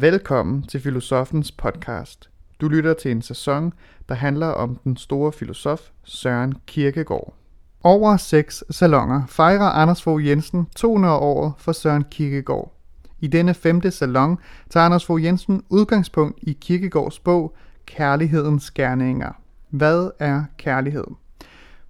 Velkommen til Filosofens podcast. Du lytter til en sæson, der handler om den store filosof Søren Kierkegaard. Over seks salonger fejrer Anders Fogh Jensen 200 år for Søren Kierkegaard. I denne femte salon tager Anders Fogh Jensen udgangspunkt i Kierkegaards bog Kærlighedens Gerninger. Hvad er kærlighed?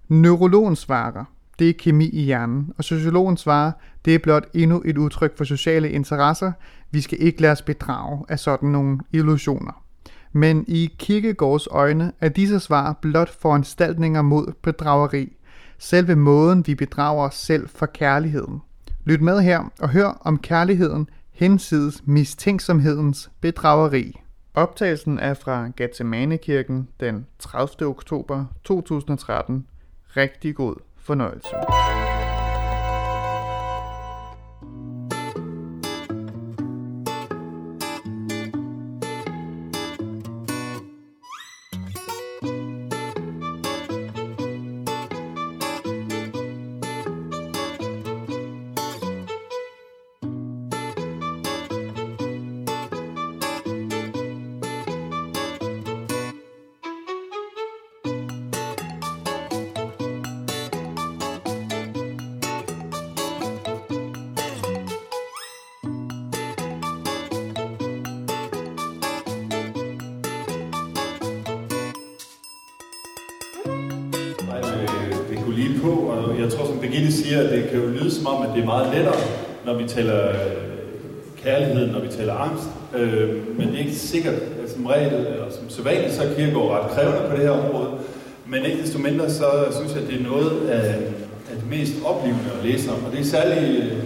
Neurologen svarer, det er kemi i hjernen, og sociologen svarer, det er blot endnu et udtryk for sociale interesser. Vi skal ikke lade os bedrage af sådan nogle illusioner. Men i Kirkegårds øjne er disse svar blot foranstaltninger mod bedrageri. Selve måden, vi bedrager os selv for kærligheden. Lyt med her og hør om kærligheden hensides mistænksomhedens bedrageri. Optagelsen er fra Gethsemane-kirken den 30. oktober 2013. Rigtig god fornøjelse. Jeg tror, som Birgitte siger, at det kan jo lyde som om, at det er meget lettere, når vi taler øh, kærlighed, når vi taler angst. Øh, men det er ikke sikkert, at som regel, eller som sædvanligt, så er Kierkegaard ret krævende på det her område. Men ikke desto mindre, så synes jeg, at det er noget af, af det mest oplevende at læse om. Og det er særligt øh,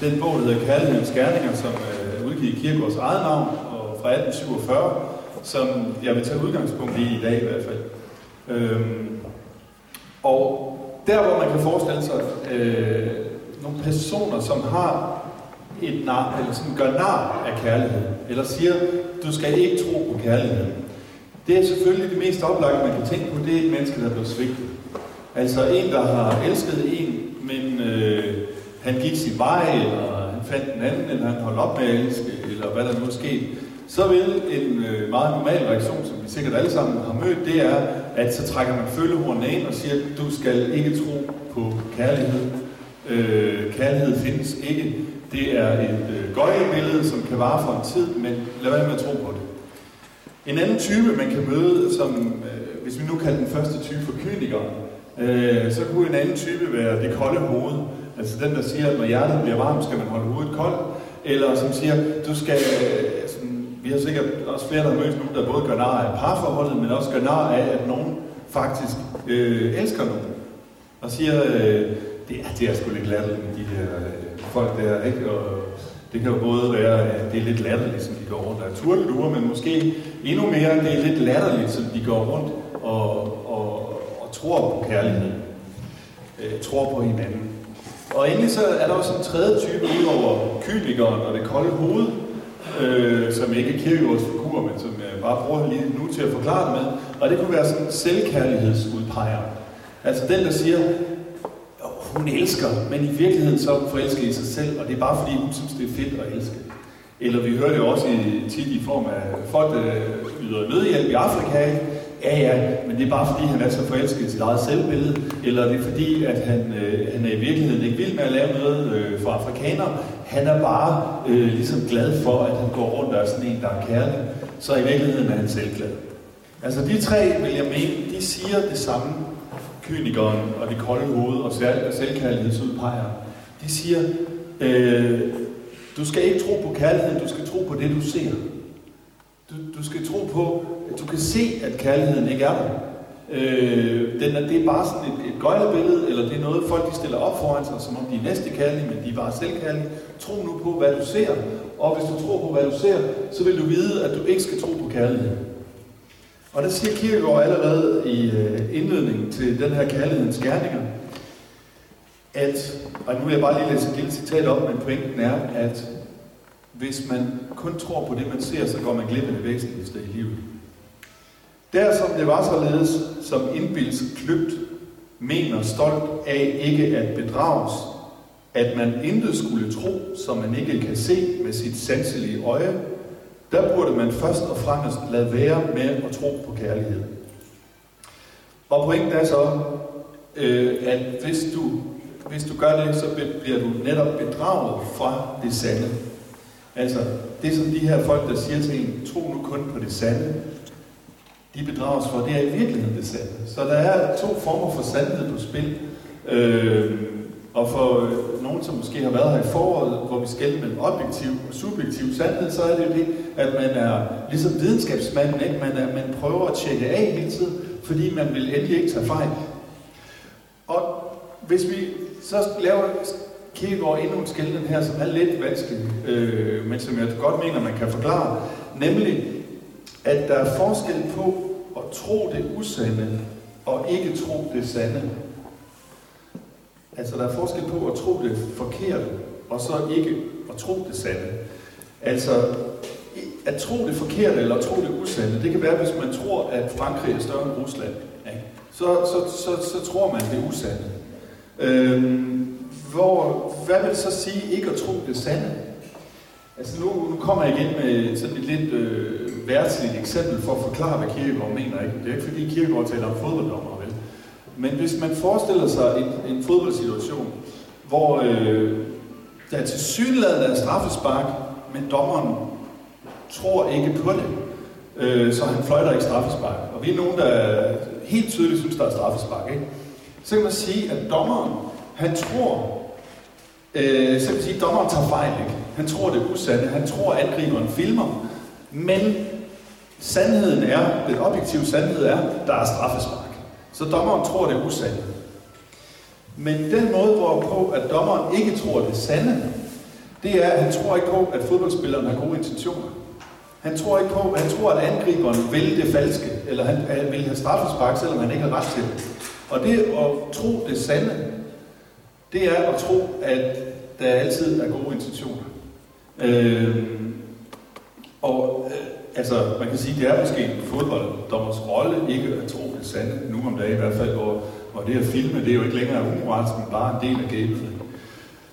den bog, der hedder Kærlighedens Gerninger, som øh, er udgivet i Kierkegaards eget navn, og fra 1847, som jeg vil tage udgangspunkt i i dag i hvert fald. Øhm, og der, hvor man kan forestille sig øh, nogle personer, som har et nar, eller som gør nar af kærlighed, eller siger, du skal ikke tro på kærlighed. Det er selvfølgelig det mest oplagte, man kan tænke på, det er et menneske, der er blevet svigtet. Altså en, der har elsket en, men øh, han gik sin vej, eller han fandt en anden, eller han holdt op med at elske, eller hvad der nu er sket. Så vil en øh, meget normal reaktion, som vi sikkert alle sammen har mødt, det er, at så trækker man følehornene ind og siger, du skal ikke tro på kærlighed. Øh, kærlighed findes ikke. Det er et øh, gøjebillede, som kan vare for en tid, men lad være med at tro på det. En anden type, man kan møde, som, øh, hvis vi nu kalder den første type for kynikere, øh, så kunne en anden type være det kolde hoved. Altså den, der siger, at når hjertet bliver varmt, skal man holde hovedet koldt. Eller som siger, du skal, øh, vi har sikkert også flere, der har mødt nu, der både gør nar af parforholdet, men også gør nar af, at nogen faktisk øh, elsker nogen. Og siger, øh, det, er, det er sgu lidt latterligt med de her øh, folk der, ikke? Og det kan jo både være, at det er lidt latterligt, som de går rundt og er men måske endnu mere, det er lidt latterligt, som de går rundt og, og, og tror på kærlighed. Øh, tror på hinanden. Og endelig så er der også en tredje type udover kynikeren og det kolde hoved, øh, som ikke er Kierkegaards figur, men som jeg bare bruger lige nu til at forklare det med. Og det kunne være sådan en selvkærlighedsudpeger. Altså den, der siger, hun elsker, men i virkeligheden så forelsker i sig selv, og det er bare fordi, hun synes, det er fedt at elske. Eller vi hører det også i, tit i form af folk, der øh, yder nødhjælp i Afrika. Ja, ja, men det er bare fordi, han er så forelsket i sit eget selvbillede, eller det er fordi, at han, øh, han er i virkeligheden ikke vild med at lave noget øh, for afrikanere. Han er bare øh, ligesom glad for, at han går rundt og er sådan en, der er kærlig. Så i virkeligheden er han selvglad. Altså de tre, vil jeg mene, de siger det samme. Kynikeren og det kolde hoved og selvkærlighedsudpeger. De siger, øh, du skal ikke tro på kærligheden, du skal tro på det, du ser. Du, du skal tro på, at du kan se, at kærligheden ikke er der. Øh, den er, det er bare sådan et, et gøjlerbillede, eller det er noget, folk de stiller op foran sig, som om de er næste kærlige, men de er bare selvkærlige. Tro nu på, hvad du ser, og hvis du tror på, hvad du ser, så vil du vide, at du ikke skal tro på kærlighed. Og der siger Kierkegaard allerede i øh, indledningen til den her kærlighedens gerninger, at, og nu vil jeg bare lige læse et lille citat op, men pointen er, at hvis man kun tror på det, man ser, så går man glip af det væsentligste i livet. Der som det var således, som indbilds kløbt, mener stolt af ikke at bedrages, at man intet skulle tro, som man ikke kan se med sit sanselige øje, der burde man først og fremmest lade være med at tro på kærlighed. Og pointen er så, øh, at hvis du, hvis du gør det, så bliver du netop bedraget fra det sande. Altså, det som de her folk, der siger til en, tro nu kun på det sande, de bedrages for, det er i virkeligheden det sande. Så der er to former for sandhed på spil. Øh, og for øh, nogen, som måske har været her i foråret, hvor vi skælder mellem objektiv og subjektiv sandhed, så er det jo det, at man er ligesom videnskabsmanden, ikke? Man, er, man prøver at tjekke af hele tiden, fordi man vil endelig ikke tage fejl. Og hvis vi så laver Kierkegaard endnu en skældning her, som er lidt vanskelig, øh, men som jeg godt mener, man kan forklare, nemlig, at der er forskel på at tro det usande og ikke tro det sande. Altså, der er forskel på at tro det forkerte, og så ikke at tro det sande. Altså, at tro det forkerte eller at tro det usande, det kan være, hvis man tror, at Frankrig er større end Rusland. Ikke? Så, så, så, så tror man det usande. Øhm, hvor, hvad vil det så sige ikke at tro det sande? Altså nu, nu kommer jeg igen med sådan et lidt øh, værtsligt eksempel for at forklare, hvad Kirkegaard mener. Ikke? Det er ikke fordi Kirkegaard taler om fodbolddommer, vel? Men hvis man forestiller sig en, en fodboldsituation, hvor øh, der til synligheden er straffespark, men dommeren tror ikke på det, øh, så han fløjter ikke straffespark. Og vi er nogen, der helt tydeligt synes, der er straffespark. Ikke? Så kan man sige, at dommeren, han tror, øh, så kan man sige, at dommeren tager fejl. Ikke? Han tror, det er usande. Han tror, at angriberen filmer. Men sandheden er, den objektive sandhed er, der er straffespark. Så dommeren tror, det er usandt. Men den måde, hvorpå at dommeren ikke tror, det er sande, det er, at han tror ikke på, at fodboldspilleren har gode intentioner. Han tror ikke på, han tror, at angriberen vil det falske, eller han, han vil have straffespark, selvom han ikke har ret til det. Og det at tro det sande, det er at tro, at der altid er gode intentioner. Øh, og øh, altså, man kan sige, det er måske en fodbolddommers rolle ikke at tro det sande, nu om dagen i hvert fald, hvor, hvor det at filme, det er jo ikke længere umoralsk, men bare en del af gamet.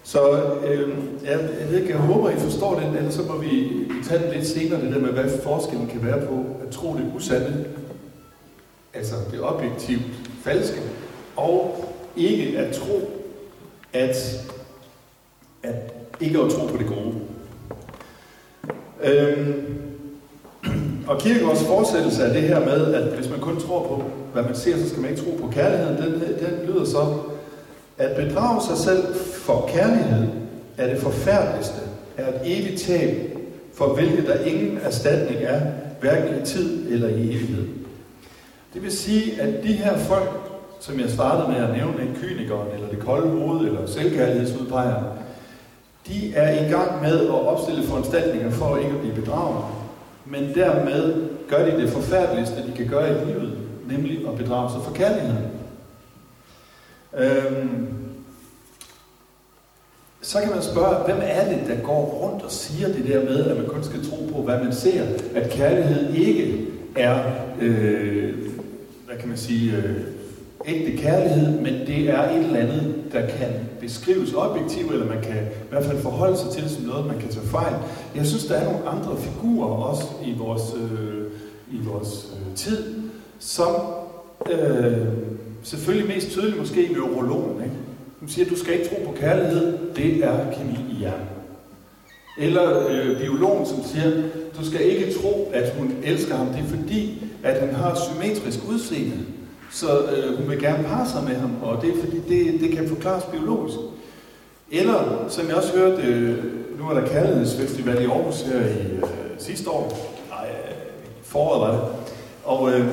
Så øh, jeg, jeg, ved ikke, jeg håber, I forstår det, ellers så må vi tage det lidt senere, det der med, hvad forskellen kan være på at tro det usande, altså det objektivt falske, og ikke at tro, at, at ikke at tro på det gode. Øhm, og Kirkegaards fortsættelse af det her med, at hvis man kun tror på, hvad man ser, så skal man ikke tro på kærligheden, den, den lyder så, at bedrage sig selv for kærlighed er det forfærdeligste, er et evigt tab, for hvilket der ingen erstatning er, hverken i tid eller i evighed. Det vil sige, at de her folk, som jeg startede med at nævne, kynikeren, eller det kolde hoved, eller selvkærlighedsudpegeren, de er i gang med at opstille foranstaltninger for ikke at blive bedraget. Men dermed gør de det forfærdeligste, de kan gøre i livet, nemlig at bedrage sig for kærligheden. Øhm, så kan man spørge, hvem er det, der går rundt og siger det der med, at man kun skal tro på, hvad man ser, at kærlighed ikke er, øh, hvad kan man sige, øh, ægte kærlighed, men det er et eller andet, der kan beskrives objektivt, eller man kan i hvert fald forholde sig til som noget, man kan tage fejl. Jeg synes, der er nogle andre figurer også i vores, øh, i vores øh, tid, som øh, selvfølgelig mest tydeligt måske neurologen, ikke? Hun siger, at du skal ikke tro på kærlighed, det er kemi i hjernen. Eller øh, biologen, som siger, du skal ikke tro, at hun elsker ham, det er fordi, at han har et symmetrisk udseende. Så øh, hun vil gerne parre sig med ham, og det er fordi, det, det kan forklares biologisk. Eller, som jeg også hørte, øh, nu er der kærlighedsfestival i Aarhus her i øh, sidste år. Nej, øh, foråret var det. Og, øh,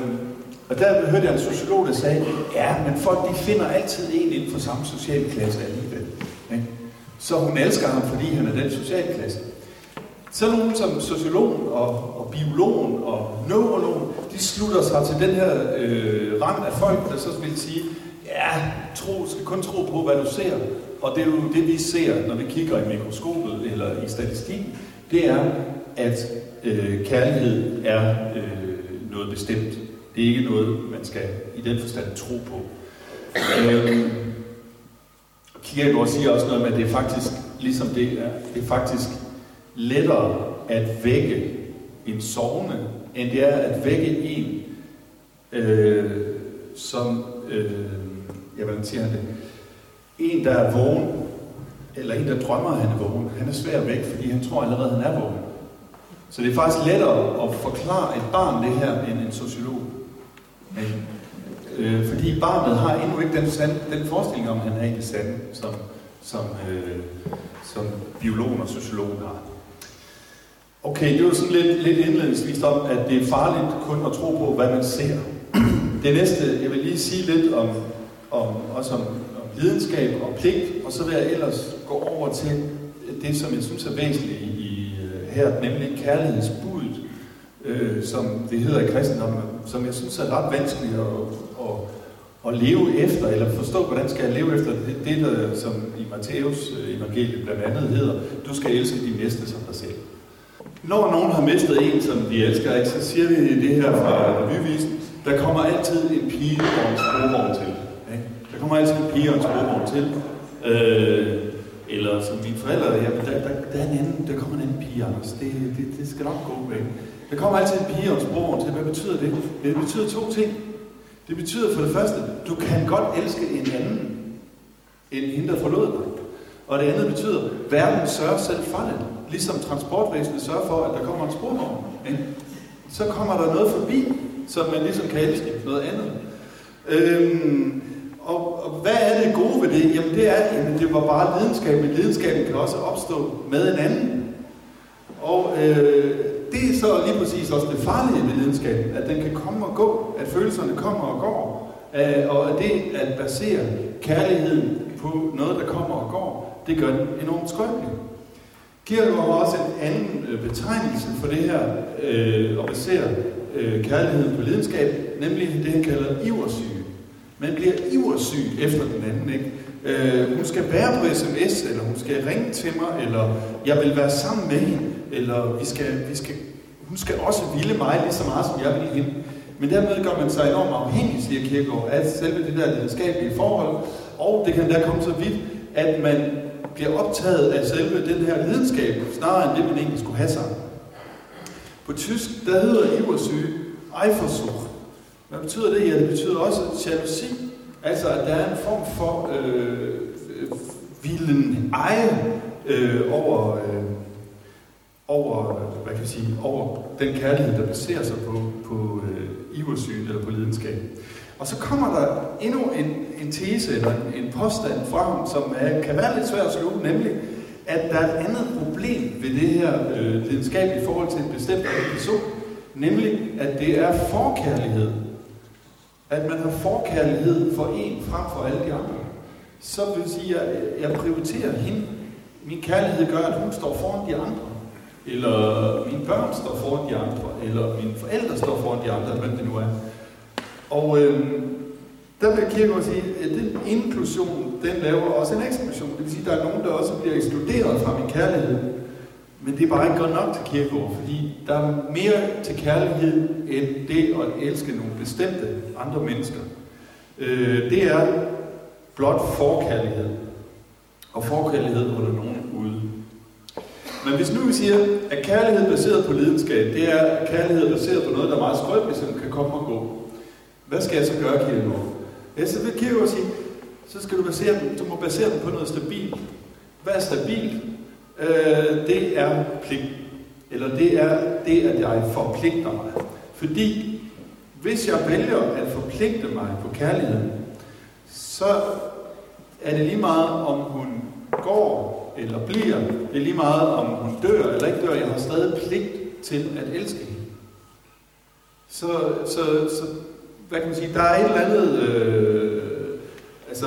og der hørte jeg en sociolog, der sagde, ja, men folk de finder altid en inden for samme sociale klasse alligevel. Ikke? Så hun elsker ham, fordi han er den sociale klasse. Selv nogen som sociologen og, og biologen og neurologen, de slutter sig til den her øh, rand af folk, der så vil sige, ja, tro, skal kun tro på, hvad du ser. Og det er jo det, vi ser, når vi kigger i mikroskopet eller i statistikken, det er, at øh, kærlighed er øh, noget bestemt. Det er ikke noget, man skal i den forstand tro på. Øh, Kierkegaard siger også noget med, at det er faktisk, ligesom det er, det er faktisk lettere at vække en sovende, end det er at vække en, øh, som, øh, ja, hvordan siger han det, en, der er vågen, eller en, der drømmer, at han er vågen, han er svær væk, fordi han tror allerede, at han er vågen. Så det er faktisk lettere at forklare et barn det her, end en sociolog. Men, øh, fordi barnet har endnu ikke den, sand, den forestilling om, at han er i det sande, som, som, øh, som biologen og sociologen har. Okay, det var sådan lidt, lidt indledningsvis om, at det er farligt kun at tro på, hvad man ser. Det næste, jeg vil lige sige lidt om, om også om, om videnskab og pligt, og så vil jeg ellers gå over til det, som jeg synes er væsentligt i, i øh, her, nemlig kærlighedsbuddet, øh, som det hedder i kristendommen, som jeg synes er ret vanskeligt at, at, at leve efter, eller forstå, hvordan skal jeg leve efter det, det der, som i Matthæus øh, evangeliet blandt andet hedder, du skal elske din næste som dig selv. Når nogen har mistet en, som de elsker, ikke, så siger vi det her fra revyvisen, der kommer altid en pige og en sporvogn til. Ikke? Der kommer altid en pige og en sporvogn til. Øh, eller som mine forældre, ja, der, der, der, er en anden, der kommer en anden pige, Anders. Det, det, det skal nok gå. Ikke? Der kommer altid en pige og en sporvogn til. Hvad betyder det? Det betyder to ting. Det betyder for det første, du kan godt elske en anden, end hende, der forlod dig. Og det andet betyder, at verden sørger selv for det. Ligesom transportvæsenet sørger for, at der kommer en sporvogn. Ikke? Så kommer der noget forbi, som man ligesom kan elske noget andet. Øhm, og, og hvad er det gode ved det? Jamen det er, at det var bare lidenskab, men lidenskaben kan også opstå med en anden. Og øh, det er så lige præcis også det farlige ved lidenskaben, at den kan komme og gå, at følelserne kommer og går, øh, og at det at basere kærligheden på noget, der kommer og går, det gør den enormt skrøbelig. Kierkegaard har også en anden øh, betegnelse for det her, øh, at basere øh, kærligheden på lidenskab, nemlig det, han kalder iversyge. Man bliver iversyg efter den anden, ikke? Øh, hun skal være på sms, eller hun skal ringe til mig, eller jeg vil være sammen med hende, eller vi skal, vi skal, hun skal også ville mig lige så meget, som jeg vil hende. Men dermed gør man sig enormt afhængig, siger Kierkegaard, af selve det der lidenskabelige forhold, og det kan da komme så vidt, at man bliver optaget af selve den her lidenskab, snarere end det, man egentlig skulle have sammen. På tysk, der hedder iversyge Eifersucht. Hvad betyder det? Ja, det betyder også jalousi. Altså, at der er en form for øh, vilden eje øh, over, øh, over, hvad kan jeg sige, over den kærlighed, der baserer sig på, på øh, iversyn eller på lidenskab. Og så kommer der endnu en, en tese eller en, en påstand fra ham, som er, kan være lidt svær at sluge, nemlig, at der er et andet problem ved det her øh, videnskabelige forhold til en bestemt person, nemlig at det er forkærlighed. At man har forkærlighed for en frem for alle de andre. Så vil sige, at jeg prioriterer hende. Min kærlighed gør, at hun står foran de andre. Eller mine børn står foran de andre. Eller mine forældre står foran de andre, hvem det nu er. Og øh, der vil Kierkegaard sige, at den inklusion, den laver også en eksklusion. Det vil sige, at der er nogen, der også bliver ekskluderet fra min kærlighed. Men det er bare ikke godt nok til Kierkegaard, fordi der er mere til kærlighed, end det at elske nogle bestemte andre mennesker. Øh, det er blot forkærlighed. Og forkærlighed under nogen ude. Men hvis nu vi siger, at kærlighed baseret på lidenskab, det er kærlighed baseret på noget, der er meget skrøbeligt, som kan komme og gå. Hvad skal jeg så gøre, Kierkegaard? Ja, så vil Kierkegaard sige, så skal du basere dem, du må basere dem på noget stabilt. Hvad er stabilt? Øh, det er pligt. Eller det er det, at jeg forpligter mig. Fordi hvis jeg vælger at forpligte mig på kærligheden, så er det lige meget, om hun går eller bliver. Det er lige meget, om hun dør eller ikke dør. Jeg har stadig pligt til at elske hende. Så, så, så hvad kan man sige, der er et eller andet, øh, altså,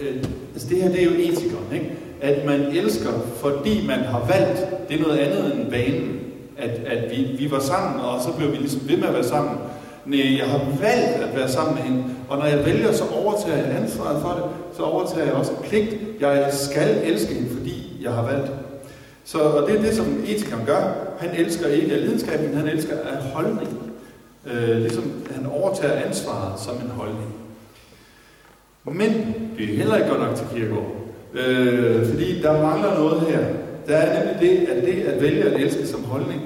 øh, altså det her det er jo etikeren, ikke? At man elsker, fordi man har valgt, det er noget andet end vanen. At, at vi, vi var sammen, og så blev vi ligesom ved med at være sammen. Nej, jeg har valgt at være sammen med hende, og når jeg vælger, så overtager jeg ansvaret for det, så overtager jeg også pligt. Jeg skal elske hende, fordi jeg har valgt. Så og det er det, som etikeren gør. Han elsker ikke af lidenskab, men han elsker af holdningen. Øh, ligesom han overtager ansvaret som en holdning. Men det er heller ikke godt nok til Kierkegaard. Øh, fordi der mangler noget her. Der er nemlig det, at det at vælge at elske som holdning,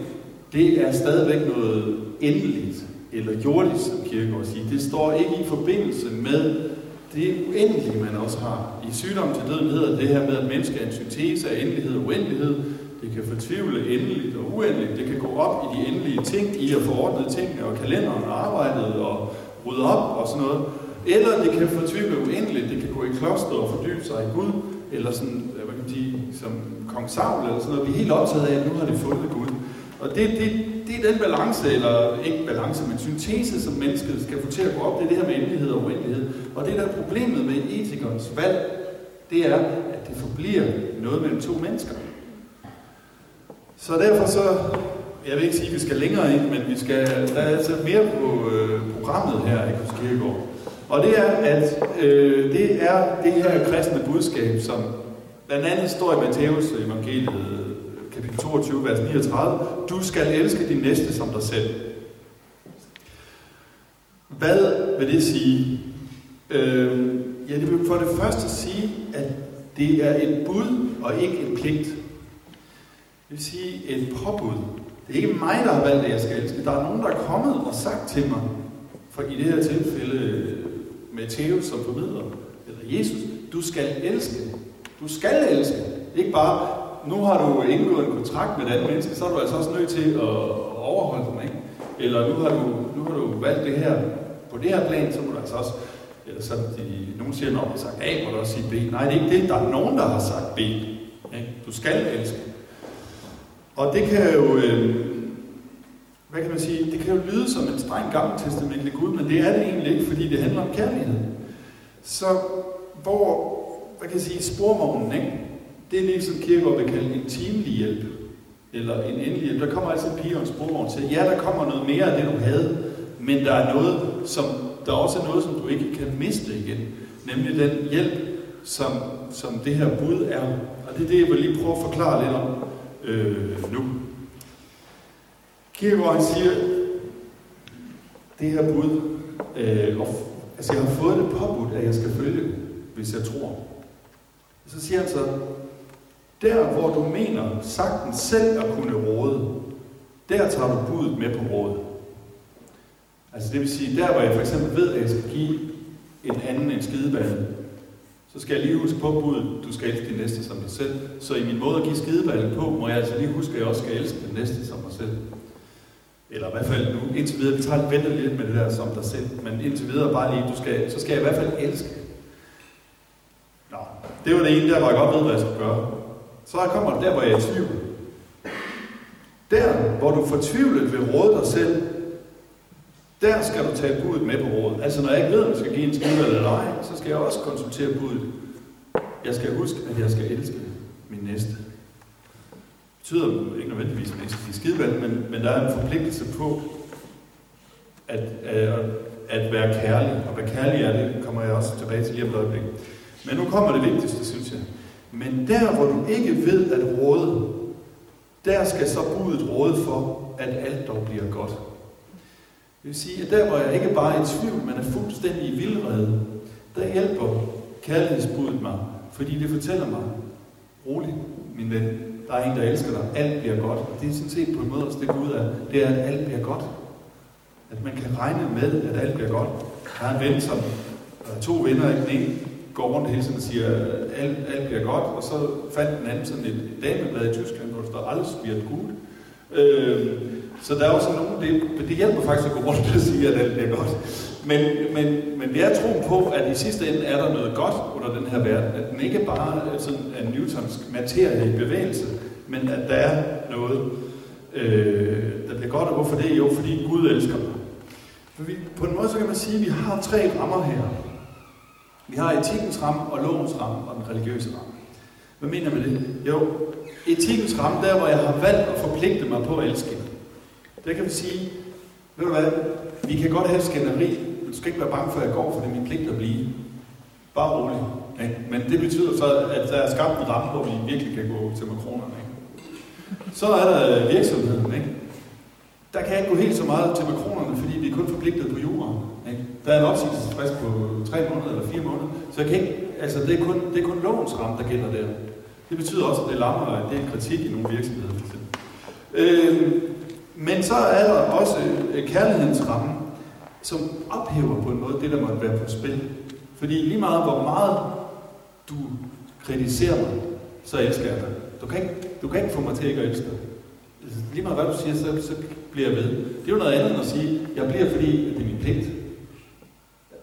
det er stadigvæk noget endeligt, eller jordigt, som Kierkegaard siger. Det står ikke i forbindelse med det uendelige, man også har. I sygdom til døden hedder det her med, at menneske er en syntese af endelighed og uendelighed. Det kan fortvivle endeligt og uendeligt. Det kan gå op i de endelige ting, i at få tingene og kalenderen og arbejdet og rydde op og sådan noget. Eller det kan fortvivle uendeligt. Det kan gå i kloster og fordybe sig i Gud. Eller sådan, øh, hvad kan man sige, som kong Saul eller sådan noget. Vi er helt optaget af, at nu har det fundet Gud. Og det, det, det er den balance, eller ikke balance, men syntese, som mennesket skal få til at gå op. Det er det her med endelighed og uendelighed. Og det der er problemet med etikernes valg, det er, at det forbliver noget mellem to mennesker. Så derfor så, jeg vil ikke sige, at vi skal længere ind, men vi skal, der er altså mere på øh, programmet her i Kirkegård. Og det er, at øh, det er det her kristne budskab, som blandt andet står i Matthæus øh, evangeliet, øh, kapitel 22, vers 39. Du skal elske din næste som dig selv. Hvad vil det sige? Øh, ja, det vil for det første sige, at det er et bud og ikke en pligt. Det vil sige et påbud. Det er ikke mig, der har valgt, at jeg skal elske. Der er nogen, der er kommet og sagt til mig, for i det her tilfælde øh, Matthæus som formidler, eller Jesus, du skal elske. Du skal elske. Ikke bare, nu har du indgået en kontrakt med et andet menneske, så er du altså også nødt til at overholde den, ikke? Eller nu har du, nu har du valgt det her på det her plan, så må du altså også, eller så de, nogen siger, når man har sagt A, må du også sige B. Nej, det er ikke det. Der er nogen, der har sagt B. Ikke? Du skal elske. Og det kan jo, øh, hvad kan man sige, det kan jo lyde som en streng gammeltestamentlig Gud, men det er det egentlig ikke, fordi det handler om kærlighed. Så hvor, hvad kan jeg sige, sporvognen, ikke? det er ligesom som vil kalde en timelig hjælp, eller en endelig hjælp. Der kommer altså en pige og en sporvogn til, ja, der kommer noget mere af det, du havde, men der er noget, som, der også er noget, som du ikke kan miste igen, nemlig den hjælp, som, som det her bud er. Og det er det, jeg vil lige prøve at forklare lidt om øh, nu. Kierkegaard han siger, det her bud, øh, og, altså jeg har fået det påbudt, at jeg skal følge hvis jeg tror. Og så siger han så, der hvor du mener sagtens selv at kunne råde, der tager du budet med på råd. Altså det vil sige, der hvor jeg for eksempel ved, at jeg skal give en anden en skideballe, så skal jeg lige huske på budet, du skal elske din næste som dig selv. Så i min måde at give skideballen på, må jeg altså lige huske, at jeg også skal elske den næste som mig selv. Eller i hvert fald nu, indtil videre, vi tager venter lidt med det der som dig selv, men indtil videre bare lige, du skal, så skal jeg i hvert fald elske. Nå, det var det ene der, hvor jeg godt ved, hvad jeg skal gøre. Så kommer der, hvor jeg er i tvivl. Der, hvor du fortvivlet vil råde dig selv, der skal du tage budet med på rådet. Altså når jeg ikke ved, om jeg skal give en skide eller ej, så skal jeg også konsultere budet. Jeg skal huske, at jeg skal elske min næste. Det betyder ikke nødvendigvis, at jeg skal give skideball, men, men der er en forpligtelse på at, at, at være kærlig. Og hvad kærlig er, det kommer jeg også tilbage til lige om et øjeblik. Men nu kommer det vigtigste, synes jeg. Men der, hvor du ikke ved at råde, der skal så budet råde for, at alt dog bliver godt. Det vil sige, at der, hvor jeg ikke bare er i tvivl, men er fuldstændig i vildrede, der hjælper kærlighedsbuddet mig, fordi det fortæller mig, roligt, min ven, der er en, der elsker dig, alt bliver godt. Og det er sådan set på en måde at stikke ud af, det er, at alt bliver godt. At man kan regne med, at alt bliver godt. Der er en ven, som der er to venner, den ene går rundt hele tiden og siger, at alt, alt bliver godt, og så fandt den anden sådan et, et dameblad i Tyskland, hvor der står, alles wird gut. Øh, så der er også nogen, det, det hjælper faktisk at gå rundt og sige, at alt er godt. Men, men, men det er troen på, at i sidste ende er der noget godt under den her verden. At den ikke bare øh, er sådan en newtonsk materie i bevægelse, men at der er noget, øh, der bliver godt. Og hvorfor det? Jo, fordi Gud elsker mig. For vi, på en måde så kan man sige, at vi har tre rammer her. Vi har etikkens ramme og lovens ramme og den religiøse ramme. Hvad mener man med det? Jo, etikkens ramme, der hvor jeg har valgt at forpligte mig på at elske. Der kan vi sige, ved du hvad, vi kan godt have skænderi, men du skal ikke være bange for, at jeg går, for det er min pligt at blive. Bare rolig. Ikke? Men det betyder så, at der er skabt en ramme, hvor vi virkelig kan gå til makronerne. Ikke? Så er der øh, virksomheden. Ikke? Der kan jeg ikke gå helt så meget til makronerne, fordi vi er kun forpligtet på jorden. Ikke? Der er en opsigelsesfrist på tre måneder eller fire måneder, så jeg kan ikke, altså det er kun, det er kun lovens ramme, der gælder der. Det betyder også, at det lammer, at det er kritik i nogle virksomheder. For eksempel. Øh, men så er der også øh, kærlighedens ramme, som ophæver på en måde det, der måtte være på spil. Fordi lige meget, hvor meget du kritiserer mig, så elsker jeg dig. Du kan ikke, du kan ikke få mig til ikke at elske dig. Lige meget hvad du siger, så, så bliver jeg ved. Det er jo noget andet end at sige, jeg bliver fordi, at det er min pligt.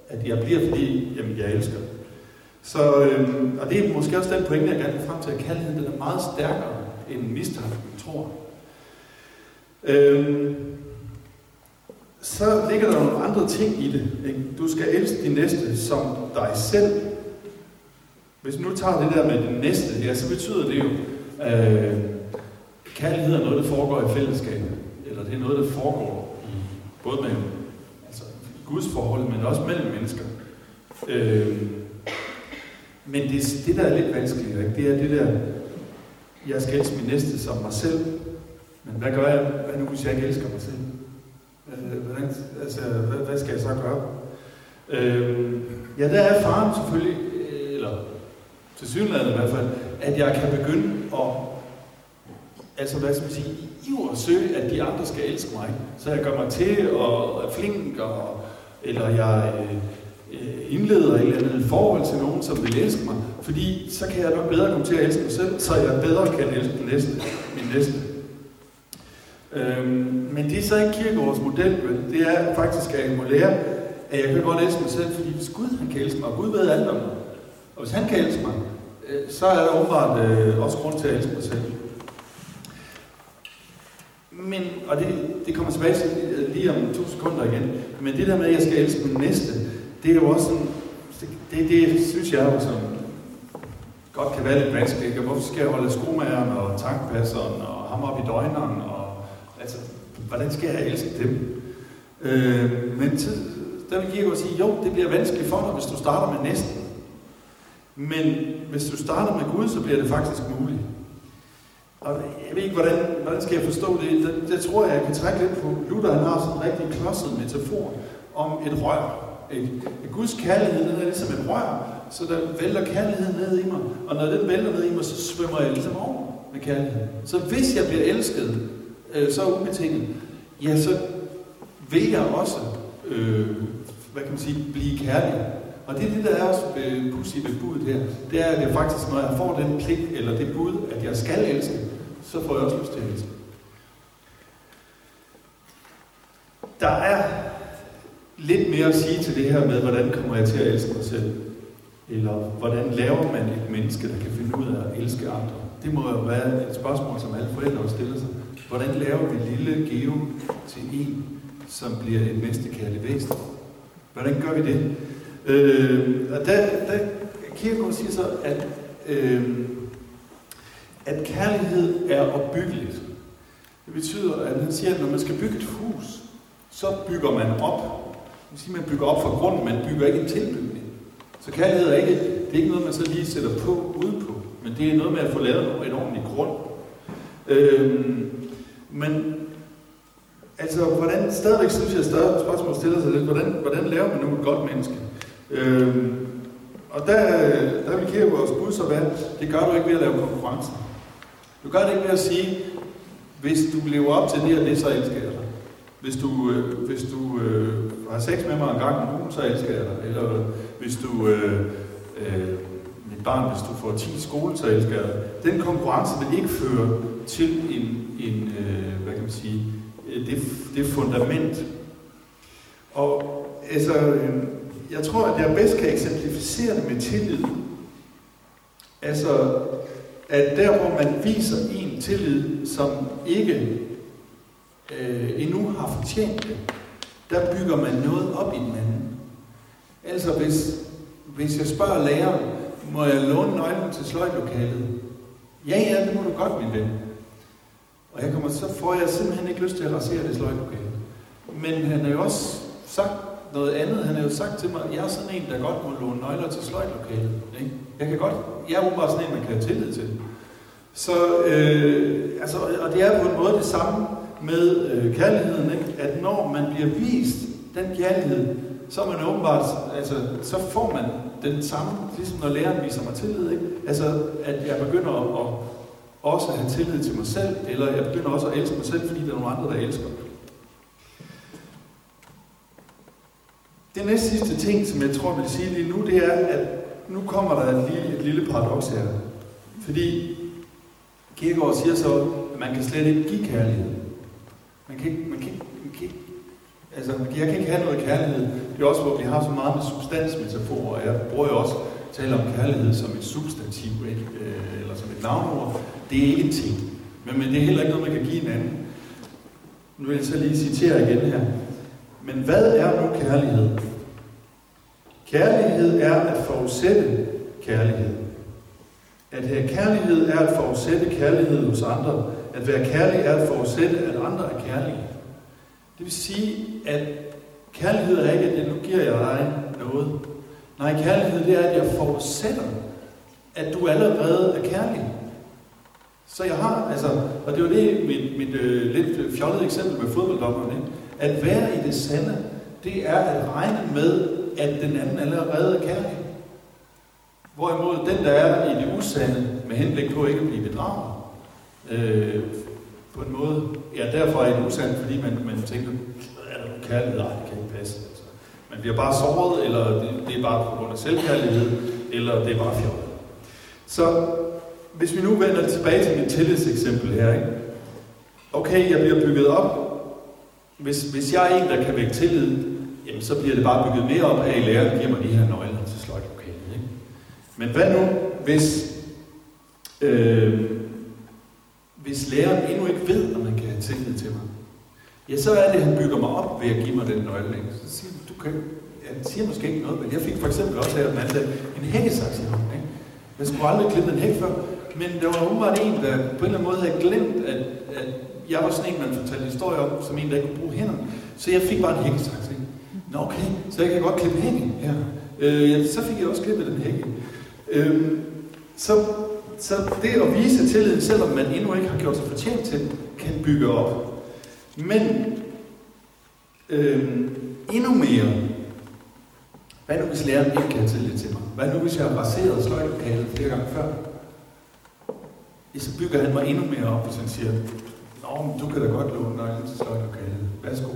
At jeg bliver fordi, jamen, jeg elsker. Så, øhm, og det er måske også den pointe, jeg gerne vil frem til, at kærligheden den er meget stærkere end mistanken, tror. Øhm, så ligger der nogle andre ting i det. Ikke? Du skal elske din næste som dig selv. Hvis nu tager det der med din næste, ja, så betyder det jo, øh, kærlighed er noget, der foregår i fællesskab. Eller det er noget, der foregår i både med altså, Guds forhold, men også mellem mennesker. Øh, men det, det, der er lidt vanskeligt, ikke? det er det der, jeg skal elske min næste som mig selv. Men hvad gør jeg, hvad nu hvis jeg ikke elsker mig selv? Hvordan, altså, hvad, hvad skal jeg så gøre? Øh, ja, der er faren selvfølgelig, øh, eller til synligheden i hvert fald, at jeg kan begynde at, altså hvad skal man sige, i at søge, at de andre skal elske mig. Så jeg gør mig til og er flink, og, eller jeg øh, øh, indleder et eller andet forhold til nogen, som vil elske mig. Fordi så kan jeg nok bedre komme til at elske mig selv, så jeg bedre kan elske den næste, min næste. Øhm, men det er så ikke Kirkegaards model, vel? det er faktisk, at jeg må lære, at jeg kan godt elske mig selv, fordi hvis Gud han kan elske mig, og Gud ved alt om mig, og hvis han kan elske mig, øh, så er der åbenbart øh, også grund til at elske mig selv. Men, og det, det kommer tilbage til lige om to sekunder igen, men det der med, at jeg skal elske min næste, det er jo også sådan, det, det synes jeg jo som godt kan være lidt vanskeligt. Hvorfor skal jeg holde skomageren og tankpasseren og ham op i døgneren og hvordan skal jeg elske dem? Øh, men til, der vil Kierkegaard sige, jo, det bliver vanskeligt for dig, hvis du starter med næsten. Men hvis du starter med Gud, så bliver det faktisk muligt. Og jeg ved ikke, hvordan, hvordan skal jeg forstå det? det? Det tror jeg, jeg kan trække lidt på. Luther han har sådan en rigtig klodset metafor om et rør. Et, Guds kærlighed, den er ligesom et rør, så der vælter kærligheden ned i mig. Og når den vælter ned i mig, så svømmer jeg ligesom over med kærlighed. Så hvis jeg bliver elsket, øh, så ubetinget, ja, så vil jeg også, øh, hvad kan man sige, blive kærlig. Og det er det, der er også øh, pudsigt ved budet her. Det er, at jeg faktisk, når jeg får den pligt, eller det bud, at jeg skal elske, så får jeg også lyst til at elske. Der er lidt mere at sige til det her med, hvordan kommer jeg til at elske mig selv? Eller hvordan laver man et menneske, der kan finde ud af at elske andre? Det må jo være et spørgsmål, som alle forældre stiller sig. Hvordan laver vi lille Geo til en, som bliver et næstekærligt væsen? Hvordan gør vi det? Øh, og der, der Kierkegaard siger så, at, øh, at kærlighed er opbyggeligt. Det betyder, at han siger, at når man skal bygge et hus, så bygger man op. Det vil sige, at man bygger op fra grunden, man bygger ikke en tilbygning. Så kærlighed er ikke, det er ikke noget, man så lige sætter på udenpå, men det er noget med at få lavet en ordentlig grund. Øh, men altså, hvordan, stadigvæk synes jeg, at spørgsmålet spørgsmål stiller sig lidt, hvordan, hvordan laver man nu et godt menneske? Øh, og der, der vil kigge vores bud så være, det gør du ikke ved at lave konkurrence. Du gør det ikke ved at sige, hvis du lever op til det og det, så elsker jeg dig. Hvis du, øh, hvis du øh, har sex med mig en gang om ugen, så elsker jeg dig. Eller hvis du, øh, øh, mit barn, hvis du får 10 skole, så elsker jeg dig. Den konkurrence vil ikke føre til en en, øh, hvad kan man sige, det, det fundament. Og altså, øh, jeg tror, at jeg bedst kan eksemplificere det med tillid. Altså, at der hvor man viser en tillid, som ikke øh, endnu har fortjent det, der bygger man noget op i den anden. Altså hvis, hvis jeg spørger læreren, må jeg låne nøglen til sløjtlokalet? Ja, ja, det må du godt, min ven. Og jeg kommer, så får jeg simpelthen ikke lyst til at rasere det sløjtlokale. Men han har jo også sagt noget andet. Han har jo sagt til mig, at jeg er sådan en, der godt må låne nøgler til sløjtlokalet. Ikke? Jeg kan godt, jeg er bare sådan en, man kan have tillid til. Så, øh, altså, og det er på en måde det samme med øh, kærligheden, ikke? at når man bliver vist den kærlighed, så er man åbenbart, altså, så får man den samme, ligesom når læreren viser mig tillid, ikke? Altså, at jeg begynder at, at også at have tillid til mig selv, eller jeg begynder også at elske mig selv, fordi der er nogle andre, der elsker mig. Det næste sidste ting, som jeg tror, jeg vil sige lige nu, det er, at nu kommer der et lille, et lille paradoks her. Fordi Kierkegaard siger så, at man kan slet ikke give kærlighed. Man kan ikke, man kan ikke, man kan ikke altså, jeg kan ikke have noget kærlighed. Det er også, hvor vi har så meget med substansmetaforer. Jeg bruger jo også tale om kærlighed som et substantiv, ikke? Øh, eller som et navnord. Det er ikke en ting. Men, men det er heller ikke noget, man kan give en anden. Nu vil jeg så lige citere igen her. Men hvad er nu kærlighed? Kærlighed er at forudsætte kærlighed. At have kærlighed er at forudsætte kærlighed hos andre. At være kærlig er at forudsætte, at andre er kærlige. Det vil sige, at kærlighed er ikke, at jeg nu giver jeg dig noget. Nej, kærlighed det er, at jeg forudsætter, at du allerede er kærlig. Så jeg har, altså, og det var det mit, mit øh, lidt øh, fjollede eksempel med fodbolddommerne, ikke? At være i det sande, det er at regne med, at den anden allerede er kærlig. Hvorimod den, der er i det usande, med henblik på ikke at blive bedraget, øh, på en måde, ja, derfor er det usandt, fordi man, man tænker, er der nogen kærlighed? Nej, det kan ikke passe. Altså. Man bliver bare såret, eller det, det er bare på grund af selvkærlighed, eller det er bare fjollet. Så hvis vi nu vender tilbage til mit tillidseksempel her, ikke? okay, jeg bliver bygget op. Hvis, hvis jeg er en, der kan vække tillid, jamen så bliver det bare bygget mere op af, at læreren giver mig de her nøgler til sløjtlokalet. Ikke? Men hvad nu, hvis, øh, hvis læreren endnu ikke ved, om man kan have tillid til mig? Ja, så er det, at han bygger mig op ved at give mig den nøgle. Ikke? Så siger han, du kan, jeg siger måske ikke noget, men jeg fik for eksempel også her mandag en hækkesaks i hånden. Ikke? Jeg skulle aldrig klippe en hæk før, men der var umiddelbart en, der på en eller anden måde havde glemt, at, at jeg var sådan en, man fortalte historier om, som en, der ikke kunne bruge hænderne. Så jeg fik bare en hækkesaks. Nå okay, så jeg kan godt klippe hækken her. Øh, så fik jeg også klippet den hække. Øh, så, så det at vise tillid, selvom man endnu ikke har gjort sig fortjent til, kan bygge op. Men øh, endnu mere, hvad nu hvis læreren ikke kan have tillid til mig? Hvad nu hvis jeg har raseret sløjtlokalet flere gange før? Så bygger han mig endnu mere op, hvis han siger, Nå, men du kan da godt låne nøglen til sløjtlokalet. Værsgo.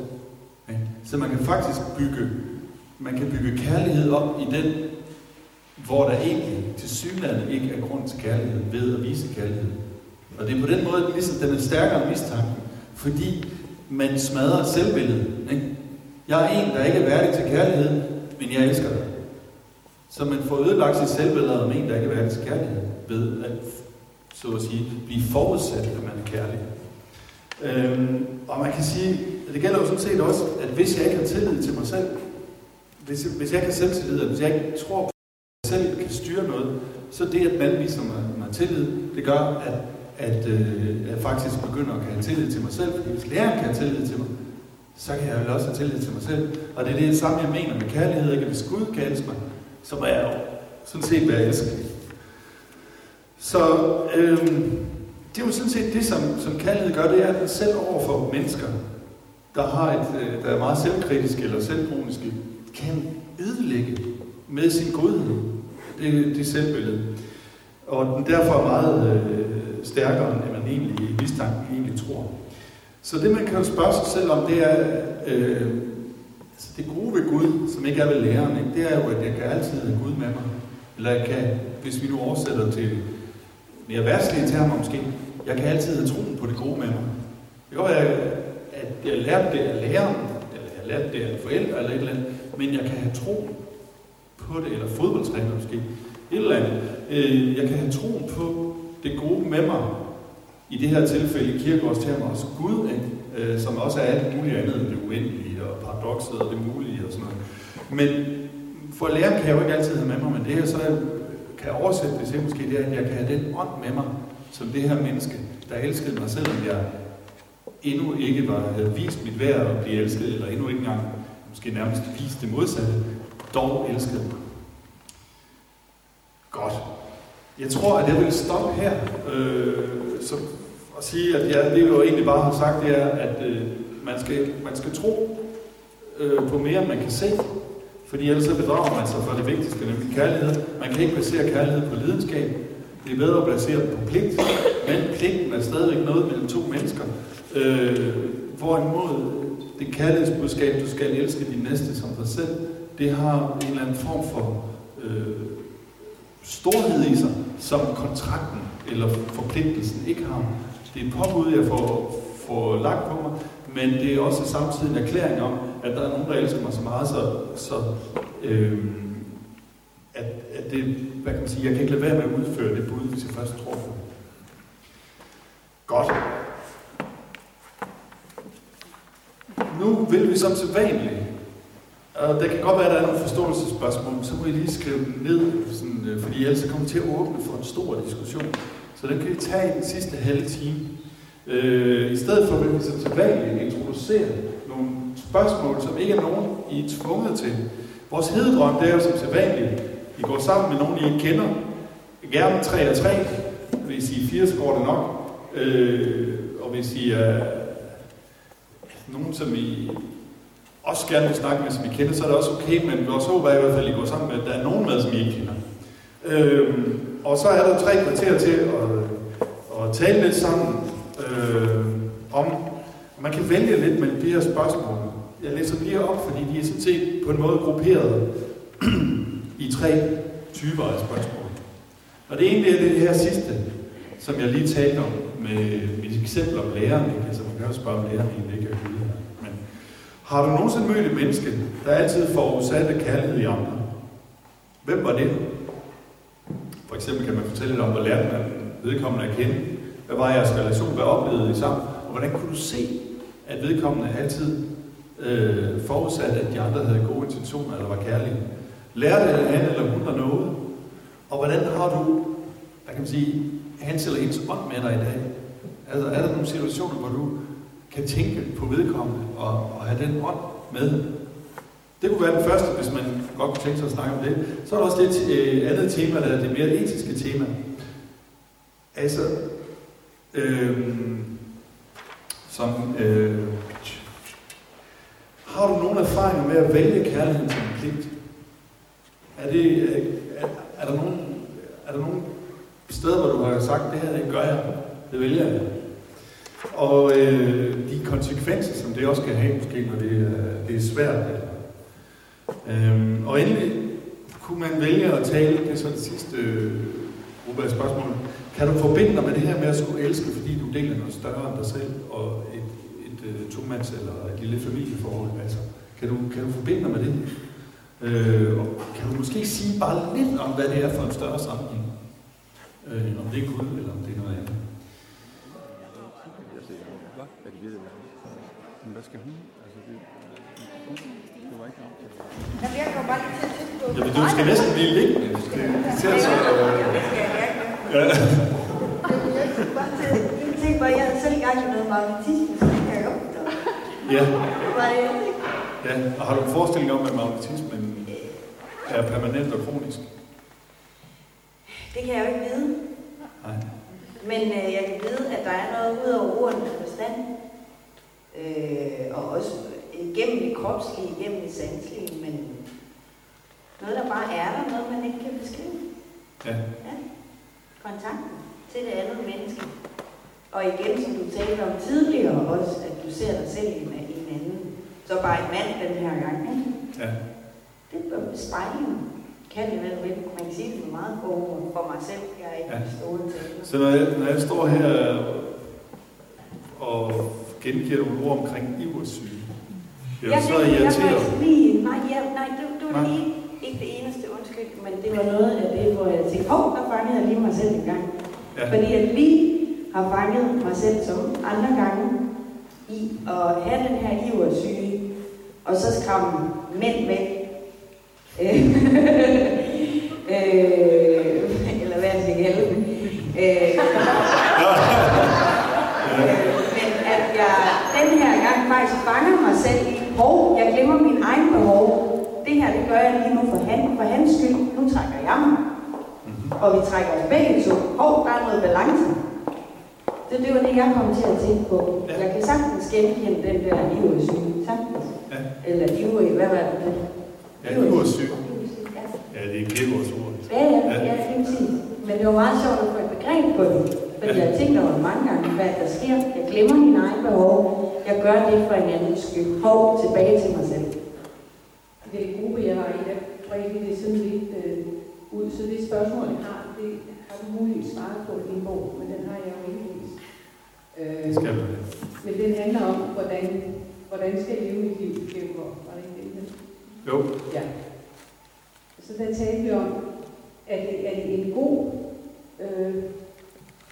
Ja. Så man kan faktisk bygge, man kan bygge kærlighed op i den, hvor der egentlig til synligheden ikke er grund til kærlighed, ved at vise kærlighed. Og det er på den måde, ligesom den er stærkere end mistanken, fordi man smadrer selvbilledet. Ikke? Jeg er en, der ikke er værdig til kærlighed, men jeg elsker dig. Så man får ødelagt sit selvbillede om en, der ikke er værdig til kærlighed, ved at, så at sige, blive forudsat, at man er kærlig. Øhm, og man kan sige, at det gælder jo sådan set også, at hvis jeg ikke har tillid til mig selv, hvis, hvis jeg ikke har selvtillid, hvis jeg ikke tror på, at jeg selv kan styre noget, så det, at man viser mig, mig tillid, det gør, at, at øh, jeg faktisk begynder at have tillid til mig selv. Fordi hvis læreren kan have tillid til mig, så kan jeg vel også have tillid til mig selv. Og det er det samme, jeg mener med kærlighed. Ikke? Hvis Gud kan elske mig, så må jeg jo sådan set være elsket. Så øhm, det er jo sådan set det, som, som kaldet gør, det er, at den selv over for mennesker, der, har et, øh, der er meget selvkritiske eller selvkroniske, kan ødelægge med sin godhed det, det selvbillede. Og den derfor er meget øh, stærkere, end man egentlig i mistanken egentlig tror. Så det, man kan jo spørge sig selv om, det er, øh, altså det gode ved Gud, som ikke er ved læreren, ikke? det er jo, at jeg kan altid have Gud med mig. Eller jeg kan, hvis vi nu oversætter til mere værtslige termer måske, jeg kan altid have troen på det gode med mig. Det kan godt være, at jeg lærte det af læreren, eller jeg lærte det af forældre eller et eller andet, men jeg kan have tro på det, eller fodboldtræner måske, et eller andet. Øh, jeg kan have troen på det gode med mig, i det her tilfælde i termer også Gud, ikke? Øh, som også er alt muligt andet end det uendelige og paradokset og det mulige og sådan noget. Men for lærer kan jeg jo ikke altid have med mig, men det her så kan oversætte det til måske det, at jeg kan have den ånd med mig, som det her menneske, der elskede mig, selvom jeg endnu ikke var, havde vist mit værd at blive elsket, eller endnu ikke engang måske nærmest vist det modsatte, dog elskede mig. Godt. Jeg tror, at jeg vil stoppe her, øh, så at sige, at jeg, det vi jo egentlig bare har sagt, det er, at øh, man, skal, man skal tro øh, på mere, end man kan se. Fordi ellers så bedrager man sig for det vigtigste, nemlig kærlighed. Man kan ikke basere kærlighed på lidenskab. Det er bedre at basere den på pligt, men pligten er stadigvæk noget mellem to mennesker. Øh, hvorimod det kærlighedsbudskab, du skal elske din næste som dig selv, det har en eller anden form for øh, storhed i sig, som kontrakten eller forpligtelsen ikke har. Det er et påbud, jeg får, får lagt på mig, men det er også samtidig en erklæring om, at der er nogen, der elsker mig så meget, så, så øh, at, at det, hvad kan man sige, jeg kan ikke lade være med at udføre det bud, hvis jeg først tror på det. Godt. Nu vil vi som sædvanligt, og der kan godt være, at der er nogle forståelsesspørgsmål, så må I lige skrive dem ned, sådan, øh, fordi ellers kommer til at åbne for en stor diskussion. Så den kan vi tage i den sidste halve time. Øh, I stedet for vil vi så sædvanligt introducere spørgsmål, som ikke er nogen, I er tvunget til. Vores hededrøm, det er jo som sædvanligt, I går sammen med nogen, I ikke kender. Gerne 3 og 3. Hvis I er 4, så går det nok. Øh, og hvis I er nogen, som I også gerne vil snakke med, som I kender, så er det også okay, men vores håb er i hvert fald, at I går sammen med, at der er nogen med, som I ikke kender. Øh, og så er der tre kvarter til at, at tale lidt sammen øh, om, man kan vælge lidt mellem de her spørgsmål. Jeg læser lige op, fordi de er sådan set på en måde grupperet i tre typer af spørgsmål. Og det ene er det her sidste, som jeg lige talte om med mit eksempel om læreren. Ikke? Altså, man kan også spørge om læreren egentlig ikke er Men har du nogensinde mødt et menneske, der altid får usatte kærlighed i andre? Hvem var det? For eksempel kan man fortælle lidt om, hvor lærte man vedkommende at kende. Hvad var jeres relation? Hvad oplevede I sammen? Og hvordan kunne du se, at vedkommende altid øh, forudsat, at de andre havde gode intentioner eller var kærlige? Lærte han eller hun der noget? Og hvordan har du, hvad kan man sige, hans eller ens ånd med dig i dag? Altså, er der nogle situationer, hvor du kan tænke på vedkommende og, og have den ånd med? Det kunne være den første, hvis man godt kunne tænke sig at snakke om det. Så er der også det øh, andet tema, der er det mere etiske tema. Altså, øh, som, øh, har du nogen erfaringer med at vælge kærligheden som en pligt? Er, det, er, er, der nogen, er der nogen steder, hvor du har sagt, det her det gør jeg, det vælger jeg? Og øh, de konsekvenser, som det også kan have, måske, når det, det er svært. Øhm, og endelig kunne man vælge at tale, det er så det sidste øh, gruppe af spørgsmål, kan du forbinde dig med det her med at skulle elske, fordi du deler noget større end dig selv, og øh, tomands eller et lille familieforhold? Altså, kan du, kan du forbinde dig med det? Øh, og kan du måske sige bare lidt om, hvad det er for en større sammenhæng? Øh, om det er Gud, eller om det er noget andet. Hvad skal hun? Altså, det, det var ikke aftalt. Jamen, du skal næsten blive liggende. Det ser så... Ja. Jeg tænkte bare, jeg havde selv i gang med noget magnetisme, så det kan jeg godt forstå. Ja. Ja, og har du en forestilling om, at magnetismen er permanent og kronisk? Det kan jeg jo ikke vide. Nej. Men øh, jeg kan vide, at der er noget ud over ordenes forstand. Øh, og også igennem det kropslige, igennem det sanselige, men noget, der bare er der, noget, man ikke kan beskrive. Ja. Ja. Kontakten til det andet menneske. Og igen, som du talte om tidligere også, at du ser dig selv i en, anden. Så bare en mand den her gang, ikke? ja. Det er spejling. Kan det vel vel. Man kan sige det for meget for, for mig selv. Jeg er ikke Ja. store taler. Så når jeg, når jeg står her og gengiver nogle ord omkring iversyge, jeg er Jeg så faktisk lige, nej, ja, nej, det, det var Nej. lige, ikke det eneste, undskyld, men det var noget af det, hvor jeg tænkte, åh, oh, der fangede jeg lige mig selv en gang. Ja. Fordi jeg lige har fanget mig selv som andre gange i at have den her iversyge, og så skræmme mænd væk. Øh, eller hvad det skal kalde dem. Øh, men at jeg den her gang faktisk fanger mig selv i, hov, jeg glemmer min egen behov. Det her, det gør jeg lige nu for, han, for hans skyld. Nu trækker jeg mig. Og vi trækker os begge to. Hov, der er noget balance. Det, det var det, jeg kom til at tænke på. Ja. Jeg kan sagtens genkende den der iversyge. Sagtens. Ja. Eller ivrig, hvad var det? Ja, iversyge. Ja. Ja, det er Kævårds ord. Ja, ja, ja, det er præcis. Men det var meget sjovt at få konkret på det. Fordi jeg har tænkt over mange gange, hvad der sker. Jeg glemmer mine egne behov. Jeg gør det for en anden skyld. Hov, tilbage til mig selv. Det er gruppe, jeg var i, der bredte det sådan lidt øh, ud. Så det spørgsmål, jeg har, det har du muligvis svaret på i din bog, men den har jeg jo ikke. Øh, Skal det? men den handler om, hvordan, hvordan skal jeg leve mit liv, Kjærgaard? Var det ikke det? Jo. Ja. Så der talte vi om, at det er det en god øh,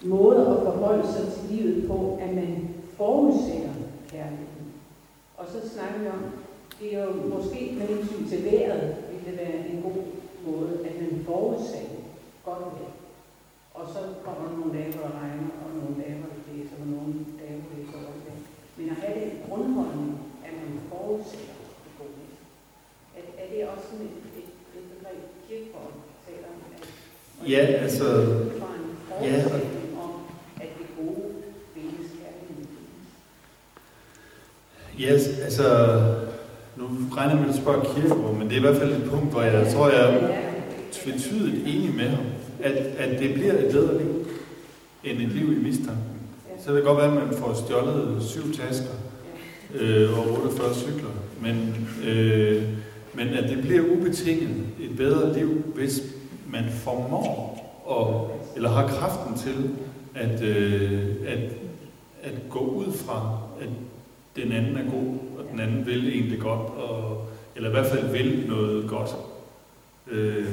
måde at forholde sig til livet på, at man forudsætter kærligheden. Og så snakker vi om, det er jo måske med hensyn til vejret, vil det være en god måde, at man forudsætter godt vejr. Og så kommer der nogle dage, hvor regner, og nogle dage, hvor det blæser, og nogle dage, hvor det er godt vejr. Men at have den grundholdning, at man forudsætter det gode. Er, er det også sådan et, et, et begreb, Kirkegaard taler om? At, Ja, altså, ja. om, at det gode findes kærligheden. Yes, altså, nu regner med, at du spørger Kierkegaard, men det er i hvert fald et punkt, hvor jeg tror, jeg er tvetydigt enig med ham, at, at det bliver et bedre liv, end et liv i mistanken. Så kan det godt være, at man får stjålet syv tasker øh, og 48 cykler, men, øh, men at det bliver ubetinget et bedre liv, hvis man formår, og, eller har kraften til, at, øh, at, at gå ud fra, at den anden er god, og den anden vil egentlig godt, og, eller i hvert fald vil noget godt. Øh,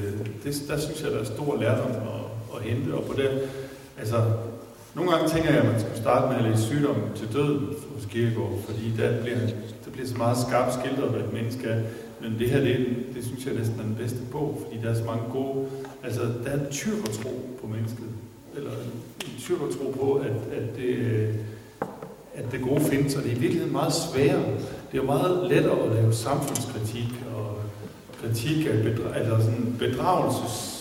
det, der synes jeg, der er stor lærdom at, at hente, og på det, altså, nogle gange tænker jeg, at man skal starte med at læse sygdommen til døden hos Kierkegaard, fordi der bliver, der bliver så meget skarpt skildret, hvad et menneske er. Men det her, det, det synes jeg næsten er den bedste bog, fordi der er så mange gode... Altså, der er en tyrkertro på mennesket. Eller en tyrkertro på, at, at, det, øh, at det gode findes, og det er i virkeligheden meget sværere. Det er jo meget lettere at lave samfundskritik og kritik af bedra- altså sådan bedragelses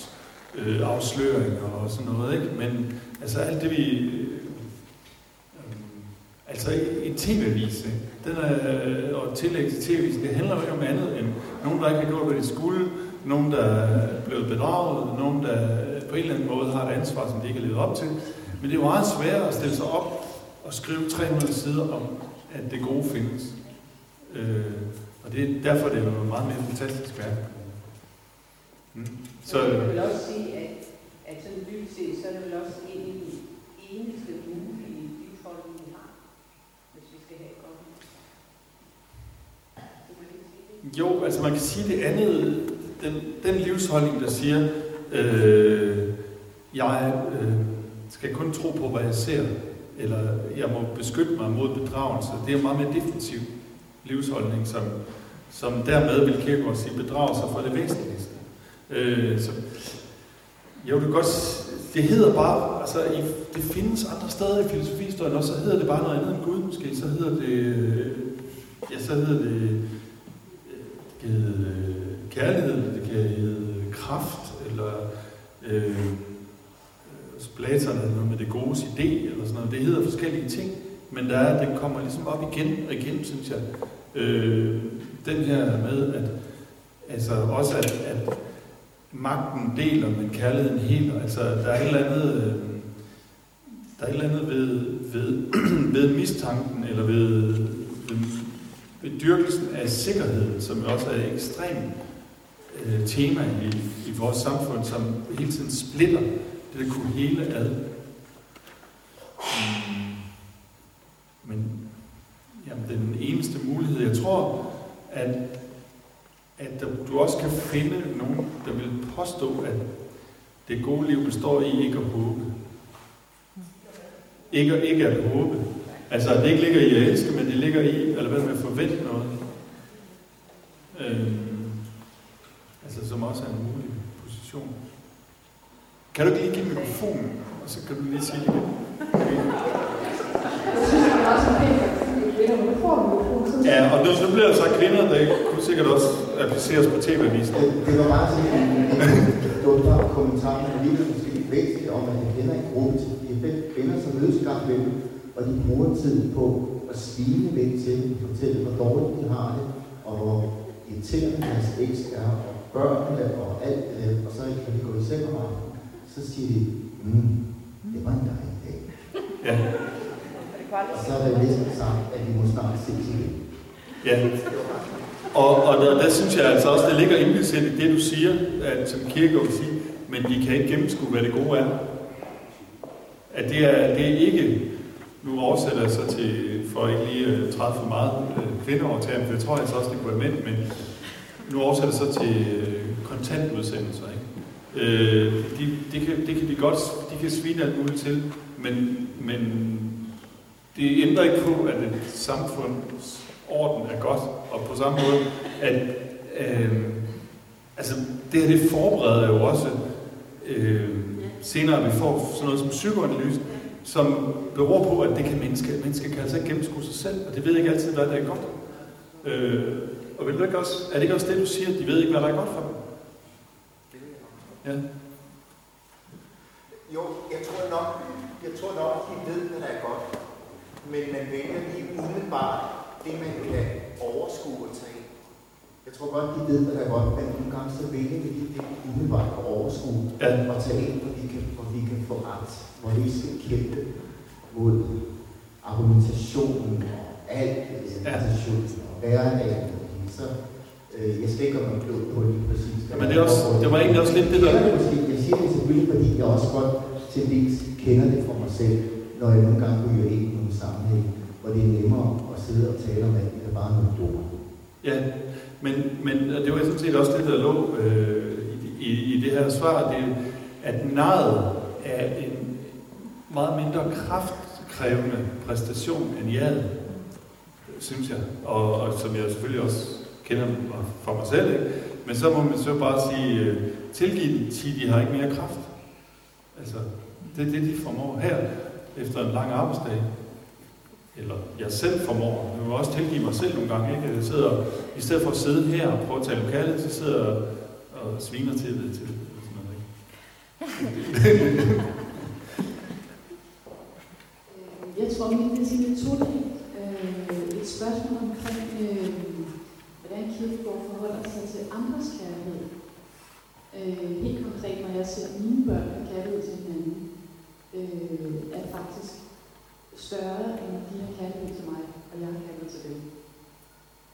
øh, afsløringer og sådan noget, ikke? Men altså alt det vi... Øh, altså en tv-vis. Den er, øh, og tillæg til tv det handler jo ikke om andet end nogen, der ikke har gjort, hvad de skulle, nogen, der er blevet bedraget, nogen, der øh, på en eller anden måde har et ansvar, som de ikke har levet op til. Men det er jo meget svært at stille sig op og skrive 300 sider om, at det gode findes. Øh, og det, er derfor det er jo meget mere fantastisk værk. Mm. Så jeg vil også sige, at, at sådan dybest set, så er det vel også en af de eneste mulige livsholdning, vi har, hvis vi skal have et godt? Jo, altså man kan sige det andet, den, den livsholdning, der siger, øh, jeg øh, skal kun tro på, hvad jeg ser, eller jeg må beskytte mig mod bedragelse, det er en meget mere defensiv livsholdning, som, som dermed vil Kierkegaard sige bedrage sig for det væsentligste. Øh, så, jeg vil godt, det hedder bare, altså i, det findes andre steder i filosofistøjen også, så hedder det bare noget andet end Gud måske, så hedder det, ja, så hedder det, det kan hedde kærlighed, eller det kan hedde kraft, eller øh, øh Platon eller noget med det gode idé, eller sådan noget. Det hedder forskellige ting, men der er, den kommer ligesom op igen og igen, synes jeg. Øh, den her med, at altså også at, at magten deler, men kærligheden heler. Altså, der er et eller andet, øh, der er et eller andet ved, ved, ved mistanken, eller ved, ved, ved dyrkelsen af sikkerheden, som også er et ekstremt øh, tema i, i vores samfund, som hele tiden splitter det, der kunne hele ad. Men jamen, den eneste mulighed, jeg tror, at, at du også kan finde nogen, der vil påstå, at det gode liv består i ikke at håbe. Ikke, ikke at håbe. Altså, at det ikke ligger i at elske, men det ligger i, eller hvad med at forvente noget. Øhm, altså, som også er en mulig position. Kan du ikke lige give mikrofonen, og så kan du lige sige det igen? Okay synes, det er også fedt, at kvinder nu får en mikrofon. sådan- Ja, og nu så bliver sagt kvinder, der kunne sikkert også appliceres på tv-avisen. Det, det var bare sådan en, dunder kommentar, men det ligger måske væsentligt om, at han kender en gruppe til de fem kvinder, som mødes gang imellem, og de bruger tiden på at svine lidt til dem, fortælle, hvor dårligt de har det, og hvor irriterende deres eks er, og børnene og alt det, og så kan de gå i seng om aftenen. Så siger de, mm, Det var en dejlig dag. Ja, Og så er der næsten sagt, at vi må snart ses igen ja. Og, og der, der synes jeg altså også, det ligger implicit i det, du siger, at som kirke vil sige, men de kan ikke gennemskue, hvad det gode er. At det er, det er ikke, nu oversætter jeg så til, for ikke lige at træde for meget øh, kvindeovertagen, for jeg tror jeg altså også, det kunne være mænd, men nu oversætter jeg så til øh, kontantudsendelser. Ikke? Øh, de, de, kan, det kan de godt, de kan svine alt muligt til, men, men det ændrer ikke på, at et samfunds orden er godt, og på samme måde, at øh, altså, det her det forbereder jo også øh, senere, at vi får sådan noget som psykoanalyse, som beror på, at det kan menneske. Mennesker kan altså ikke gennemskue sig selv, og det ved ikke altid, hvad der er godt. Øh, og vil du ikke også, er det ikke også det, du siger, at de ved ikke, hvad der er godt for dem? Ja. Jo, jeg tror nok, jeg tror nok, de ved, hvad der er godt. Men man vælger lige umiddelbart det, man kan overskue og tage. Jeg tror godt, de ved, hvad der er godt, men nogle gange så vælger vi lige det, vi umiddelbart kan overskue Ja. og tage ind, hvor vi kan, hvor vi kan få ret, hvor vi skal kæmpe mod argumentationen og alt argumentationen og hverdagen. Så øh, jeg skal ikke komme klog på lige præcis. hvad Men det, er også, det var egentlig også lidt det, der... Jeg, måske, jeg siger det selvfølgelig, fordi jeg også godt til dels kender det for mig selv, når jeg nogle gange ryger ind i nogle sammenhæng, hvor det er nemmere at sidde og tale om alt, end bare noget dumt. Ja, men, men og det var sådan set også det, der lå øh, i, i, det her svar, det er, at nadet er en meget mindre kraftkrævende præstation end jaget, synes jeg. Og, og som jeg selvfølgelig også kender fra mig selv. Ikke? Men så må man så bare sige, øh, tilgive dem, til de har ikke mere kraft. Altså, det er det, de formår her, efter en lang arbejdsdag. Eller jeg selv formår. Jeg må også tilgive mig selv nogle gange. Ikke? Jeg sidder, I stedet for at sidde her og prøve at tage lokalet, så sidder jeg og sviner til det. Til, sådan noget, ikke? Jeg tror, min det er sådan. Øh, et spørgsmål omkring, øh, hvordan Kirkegaard forholder sig til andres kærlighed. Øh, helt konkret, når jeg ser mine børn have kærlighed til hinanden, øh, er faktisk større, end de har kærlighed til mig, og jeg har kærlighed til dem.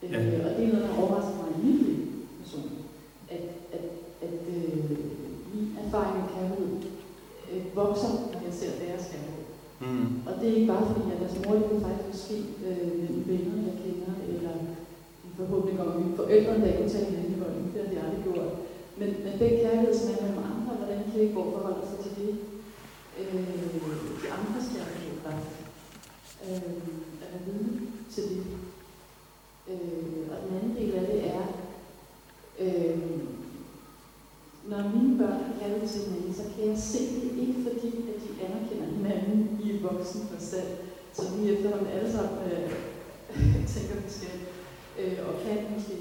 Øh, Ja. Og det er noget, der overrasker mig i mit liv, personligt. At, at, at øh, min erfaring med kærlighed øh, vokser, når jeg ser deres kærlighed. Mm. Og det er ikke bare fordi, at deres mor kan faktisk ske øh, mellem venner, jeg kender, eller forhåbentlig kommer mine forældre en dag kunne tage hinanden i hånden. Det har de aldrig gjort. Men, men den kærlighed, som er mellem andre, hvordan Kirkegaard forholder sig til det, øh, de andres kærlighed faktisk. Øh, at være vidne til det. Øh, og den anden del af det er, øh, når mine børn har kaldet til hinanden, så kan jeg se det ikke fordi, at de anerkender hinanden i en voksen forstand, som vi efterhånden alle sammen øh, tænker, vi skal, øh, og kan måske.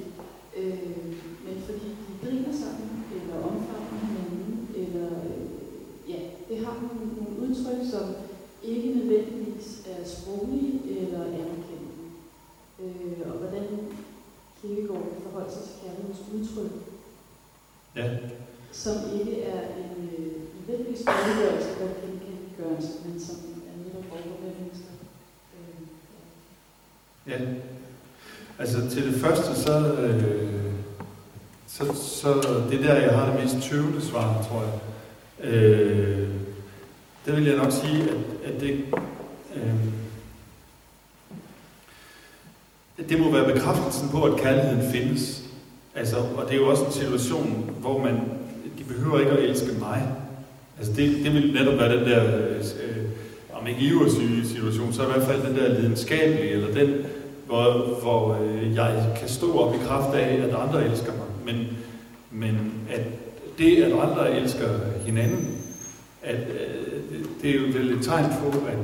Øh, men fordi de griner sammen, eller omfavner hinanden, eller øh, ja, det har nogle, nogle udtryk, som ikke nødvendigvis er sproglige eller anerkendende. Øh, og hvordan Kirkegaard forholder sig til kærlighedens udtryk, Ja. som ikke er en øh, nødvendigvis dårliggørelse eller genkendeliggørelse, men som er netop over med mennesker. Øh, Ja. Altså til det første, så, øh, så, så det er der, jeg har det mest tøvende svar, tror jeg. Øh, det vil jeg nok sige, at, at det, øh, at det må være bekræftelsen på, at kærligheden findes. Altså, og det er jo også en situation, hvor man, de behøver ikke at elske mig. Altså det, det vil netop være den der, øh, om ikke iversyge situation, så i hvert fald den der lidenskabelige, eller den, hvor, hvor øh, jeg kan stå op i kraft af, at andre elsker mig. Men, men at det, at andre elsker hinanden, at, øh, det, det er jo vel et tegn på, at,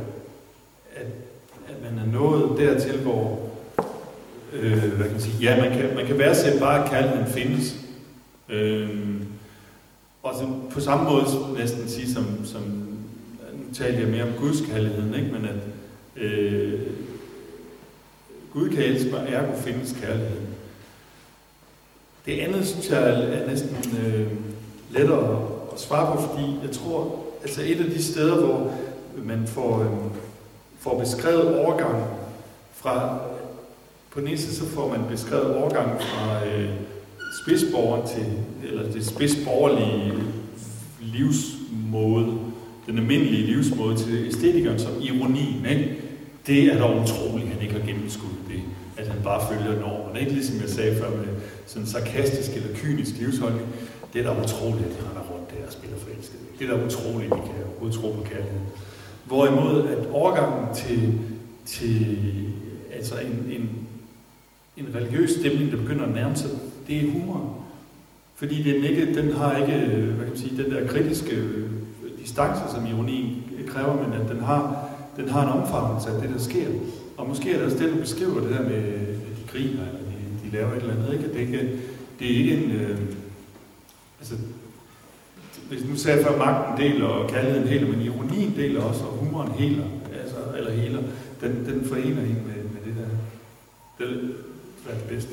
at, at man er nået dertil, hvor øh, hvad kan man sige, ja, man kan, man kan værdsætte bare, kalde, den findes. Øh, og så på samme måde næsten sige, som, som nu taler jeg mere om Guds kærligheden, ikke? men at øh, Gud kan elske mig, ergo findes kærligheden. Det andet, synes jeg, er næsten øh, lettere at at svare på, fordi jeg tror, altså et af de steder, hvor man får, øhm, får beskrevet overgangen fra, på den ene side så får man beskrevet overgangen fra øh, spidsborger til, eller det spidsborgerlige livsmåde, den almindelige livsmåde til æstetikeren som ironien, ikke? Det er dog utroligt, at han ikke har gennemskuddet det, at han bare følger normen. Ikke ligesom jeg sagde før med sådan sarkastisk eller kynisk livsholdning. Det er da utroligt, at han render rundt der og spiller forelsket. Det er da utroligt, at vi kan udtro tro på kærligheden. Hvorimod at overgangen til, til altså en, en, en religiøs stemning, der begynder at nærme sig, det er humor. Fordi den, ikke, den har ikke hvad kan man sige, den der kritiske øh, distance, som ironien kræver, men at den har, den har en omfavnelse af det, der sker. Og måske er det også det, du beskriver det der med, at de griner, eller de, de laver et eller andet. Ikke? Det, det, ikke, det er ikke en... Øh, altså, hvis nu sagde jeg før, magten deler og kærligheden deler, men ironien deler også, og humoren heler, altså, eller heler, den, den forener en med, med det der. Det er det bedste.